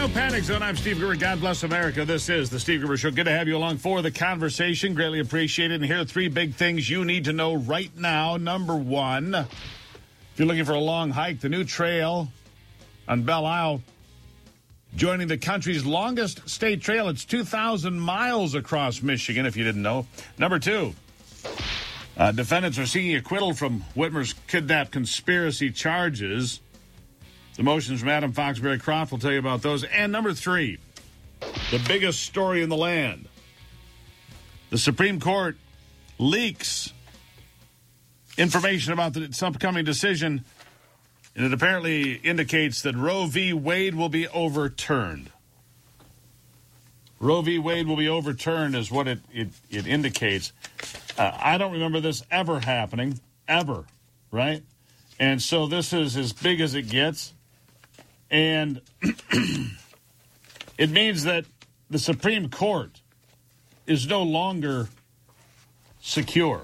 No Panic Zone. I'm Steve Gruber. God bless America. This is the Steve Gruber Show. Good to have you along for the conversation. Greatly appreciated. And here are three big things you need to know right now. Number one, if you're looking for a long hike, the new trail on Belle Isle joining the country's longest state trail. It's 2,000 miles across Michigan, if you didn't know. Number two, uh, defendants are seeking acquittal from Whitmer's kidnap conspiracy charges. The motions from Adam Fox Barry Croft will tell you about those. And number three, the biggest story in the land. The Supreme Court leaks information about the, upcoming decision, and it apparently indicates that Roe v. Wade will be overturned. Roe v. Wade will be overturned, is what it, it, it indicates. Uh, I don't remember this ever happening, ever, right? And so this is as big as it gets. And it means that the Supreme Court is no longer secure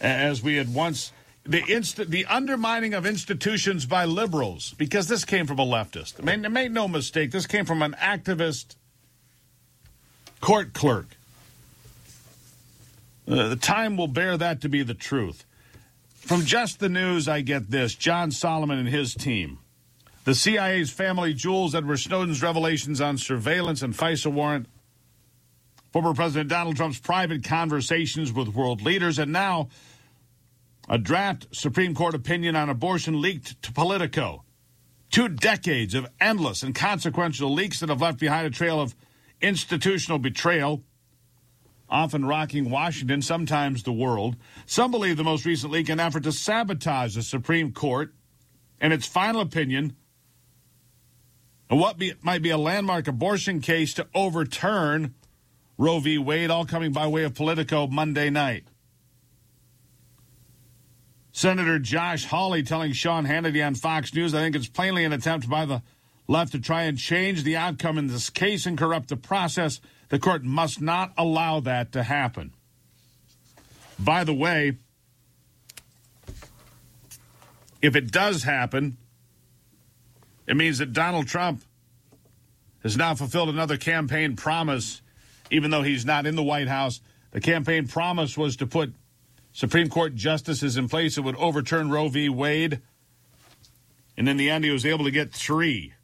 as we had once the inst- the undermining of institutions by liberals because this came from a leftist. I mean, make no mistake, this came from an activist court clerk. Uh, the time will bear that to be the truth. From Just the News, I get this: John Solomon and his team the CIA's family jewels, Edward Snowden's revelations on surveillance and FISA warrant, former President Donald Trump's private conversations with world leaders, and now a draft Supreme Court opinion on abortion leaked to Politico. Two decades of endless and consequential leaks that have left behind a trail of institutional betrayal, often rocking Washington, sometimes the world. Some believe the most recent leak an effort to sabotage the Supreme Court and its final opinion what be, might be a landmark abortion case to overturn Roe v. Wade, all coming by way of Politico Monday night. Senator Josh Hawley telling Sean Hannity on Fox News, I think it's plainly an attempt by the left to try and change the outcome in this case and corrupt the process. The court must not allow that to happen. By the way, if it does happen, it means that Donald Trump has now fulfilled another campaign promise, even though he's not in the White House. The campaign promise was to put Supreme Court justices in place that would overturn Roe v. Wade. And in the end, he was able to get three.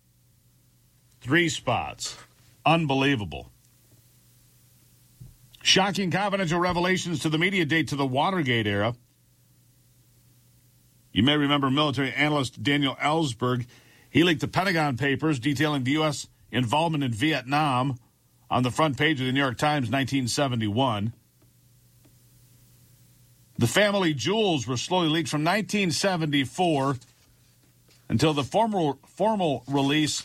Three spots. Unbelievable. Shocking confidential revelations to the media date to the Watergate era. You may remember military analyst Daniel Ellsberg he leaked the Pentagon Papers detailing the U.S. involvement in Vietnam on the front page of the New York Times 1971. The family jewels were slowly leaked from 1974 until the formal, formal release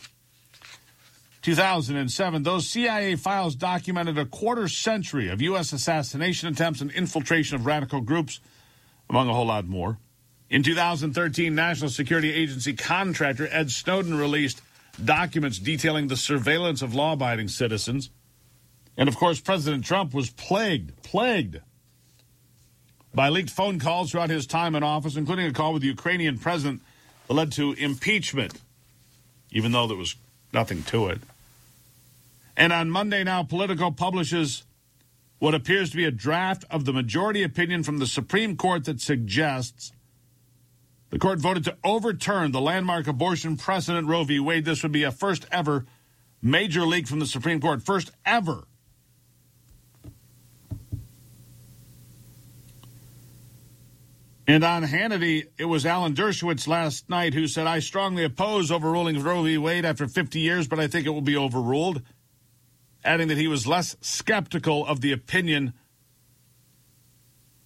2007. Those CIA files documented a quarter century of U.S. assassination attempts and infiltration of radical groups, among a whole lot more. In 2013, National Security Agency contractor Ed Snowden released documents detailing the surveillance of law abiding citizens. And of course, President Trump was plagued, plagued by leaked phone calls throughout his time in office, including a call with the Ukrainian president that led to impeachment, even though there was nothing to it. And on Monday now, Politico publishes what appears to be a draft of the majority opinion from the Supreme Court that suggests the court voted to overturn the landmark abortion precedent Roe v. Wade. This would be a first ever major leak from the Supreme Court. First ever. And on Hannity, it was Alan Dershowitz last night who said, I strongly oppose overruling Roe v. Wade after 50 years, but I think it will be overruled. Adding that he was less skeptical of the opinion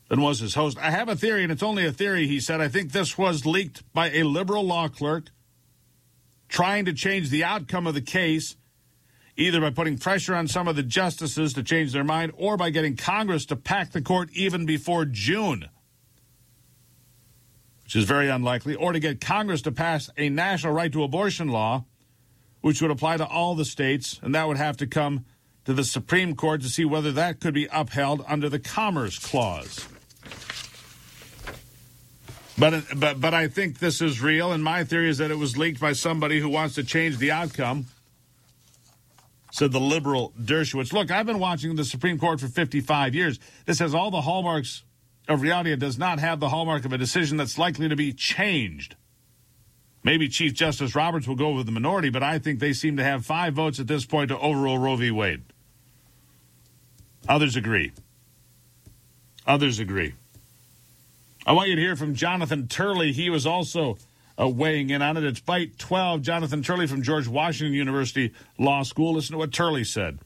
than was his host. I have a theory, and it's only a theory, he said. I think this was leaked by a liberal law clerk trying to change the outcome of the case, either by putting pressure on some of the justices to change their mind or by getting Congress to pack the court even before June, which is very unlikely, or to get Congress to pass a national right to abortion law, which would apply to all the states, and that would have to come to the Supreme Court to see whether that could be upheld under the Commerce Clause. But, but, but I think this is real, and my theory is that it was leaked by somebody who wants to change the outcome said the liberal Dershowitz. Look, I've been watching the Supreme Court for 55 years. This has all the hallmarks of reality. It does not have the hallmark of a decision that's likely to be changed. Maybe Chief Justice Roberts will go with the minority, but I think they seem to have five votes at this point to overrule Roe v. Wade. Others agree. Others agree. I want you to hear from Jonathan Turley. He was also uh, weighing in on it. It's Bite 12. Jonathan Turley from George Washington University Law School. Listen to what Turley said.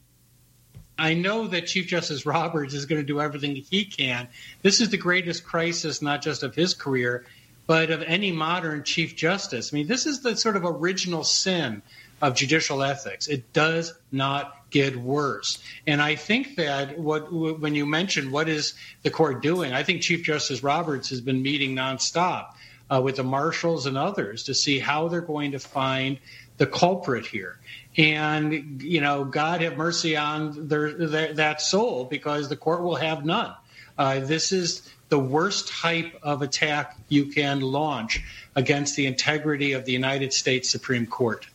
I know that Chief Justice Roberts is going to do everything he can. This is the greatest crisis, not just of his career, but of any modern Chief Justice. I mean, this is the sort of original sin of judicial ethics. It does not get worse. And I think that what when you mentioned what is the court doing, I think Chief Justice Roberts has been meeting nonstop uh, with the marshals and others to see how they're going to find the culprit here. And you know, God have mercy on their, their that soul because the court will have none. Uh, this is the worst type of attack you can launch against the integrity of the United States Supreme Court.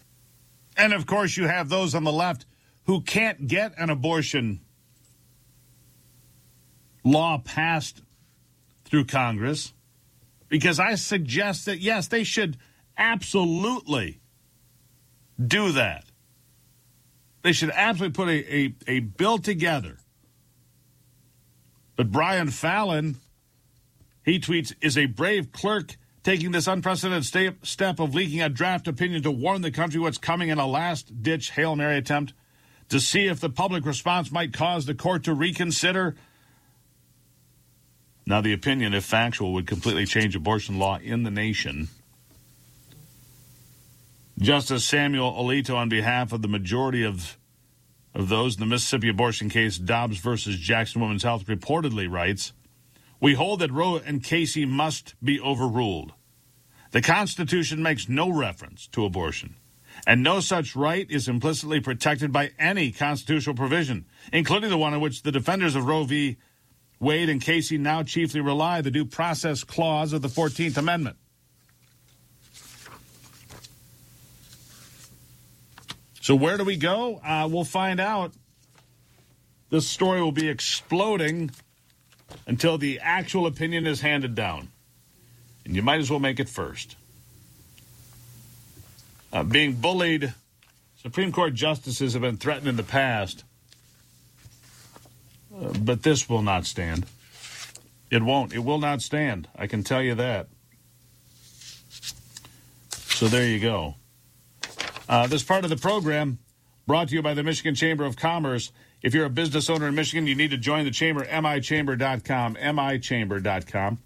And of course, you have those on the left who can't get an abortion law passed through Congress because I suggest that, yes, they should absolutely do that. They should absolutely put a, a, a bill together. But Brian Fallon, he tweets, is a brave clerk taking this unprecedented step, of leaking a draft opinion to warn the country what's coming in a last ditch Hail Mary attempt to see if the public response might cause the court to reconsider. Now, the opinion, if factual, would completely change abortion law in the nation. Justice Samuel Alito, on behalf of the majority of of those in the Mississippi abortion case Dobbs versus Jackson Women's Health, reportedly writes, "We hold that Roe and Casey must be overruled. The Constitution makes no reference to abortion, and no such right is implicitly protected by any constitutional provision, including the one on which the defenders of Roe v. Wade and Casey now chiefly rely, the Due Process Clause of the 14th Amendment." So where do we go? Uh, we'll find out. This story will be exploding until the actual opinion is handed down. And you might as well make it first. Uh, being bullied, Supreme Court justices have been threatened in the past, uh, but this will not stand. It won't. It will not stand. I can tell you that. So there you go. Uh, this part of the program brought to you by the Michigan Chamber of Commerce. If you're a business owner in Michigan, you need to join the chamber, michamber.com, michamber.com.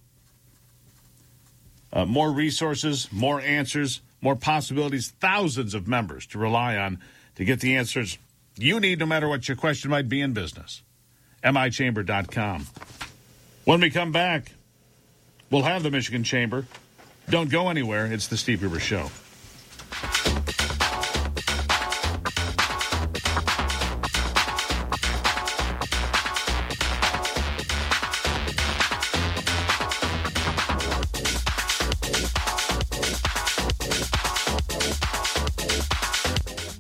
Uh, more resources, more answers, more possibilities, thousands of members to rely on to get the answers you need no matter what your question might be in business. michamber.com. When we come back, we'll have the Michigan Chamber. Don't go anywhere. It's the Steve Gruber Show.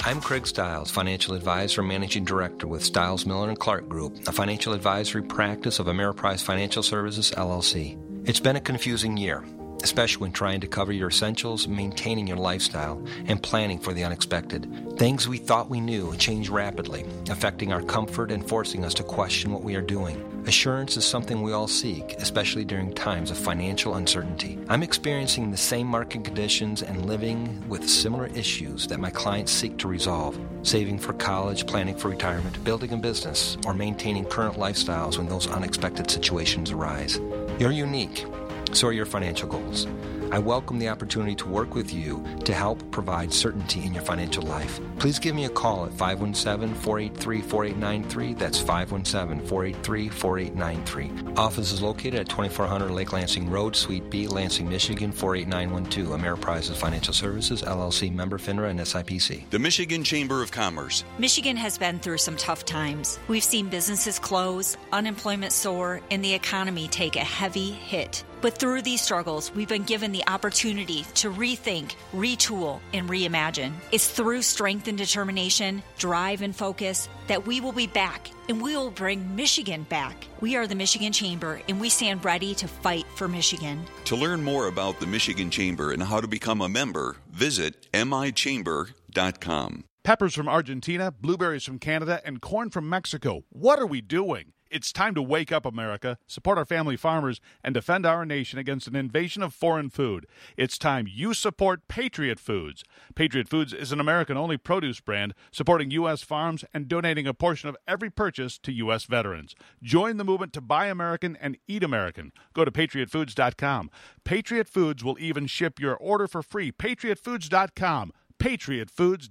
I'm Craig Stiles, financial advisor managing director with Stiles Miller and Clark Group, a financial advisory practice of Ameriprise Financial Services LLC. It's been a confusing year, especially when trying to cover your essentials, maintaining your lifestyle, and planning for the unexpected. Things we thought we knew change rapidly, affecting our comfort and forcing us to question what we are doing. Assurance is something we all seek, especially during times of financial uncertainty. I'm experiencing the same market conditions and living with similar issues that my clients seek to resolve saving for college, planning for retirement, building a business, or maintaining current lifestyles when those unexpected situations arise. You're unique, so are your financial goals. I welcome the opportunity to work with you to help provide certainty in your financial life. Please give me a call at 517 483 4893. That's 517 483 4893. Office is located at 2400 Lake Lansing Road, Suite B, Lansing, Michigan 48912. Ameriprise Financial Services, LLC member FINRA and SIPC. The Michigan Chamber of Commerce. Michigan has been through some tough times. We've seen businesses close, unemployment soar, and the economy take a heavy hit. But through these struggles, we've been given the opportunity to rethink, retool, and reimagine. It's through strength and determination, drive and focus that we will be back and we will bring Michigan back. We are the Michigan Chamber and we stand ready to fight for Michigan. To learn more about the Michigan Chamber and how to become a member, visit michamber.com. Peppers from Argentina, blueberries from Canada, and corn from Mexico. What are we doing? It's time to wake up, America, support our family farmers, and defend our nation against an invasion of foreign food. It's time you support Patriot Foods. Patriot Foods is an American only produce brand supporting U.S. farms and donating a portion of every purchase to U.S. veterans. Join the movement to buy American and eat American. Go to patriotfoods.com. Patriot Foods will even ship your order for free. Patriotfoods.com. Patriotfoods.com.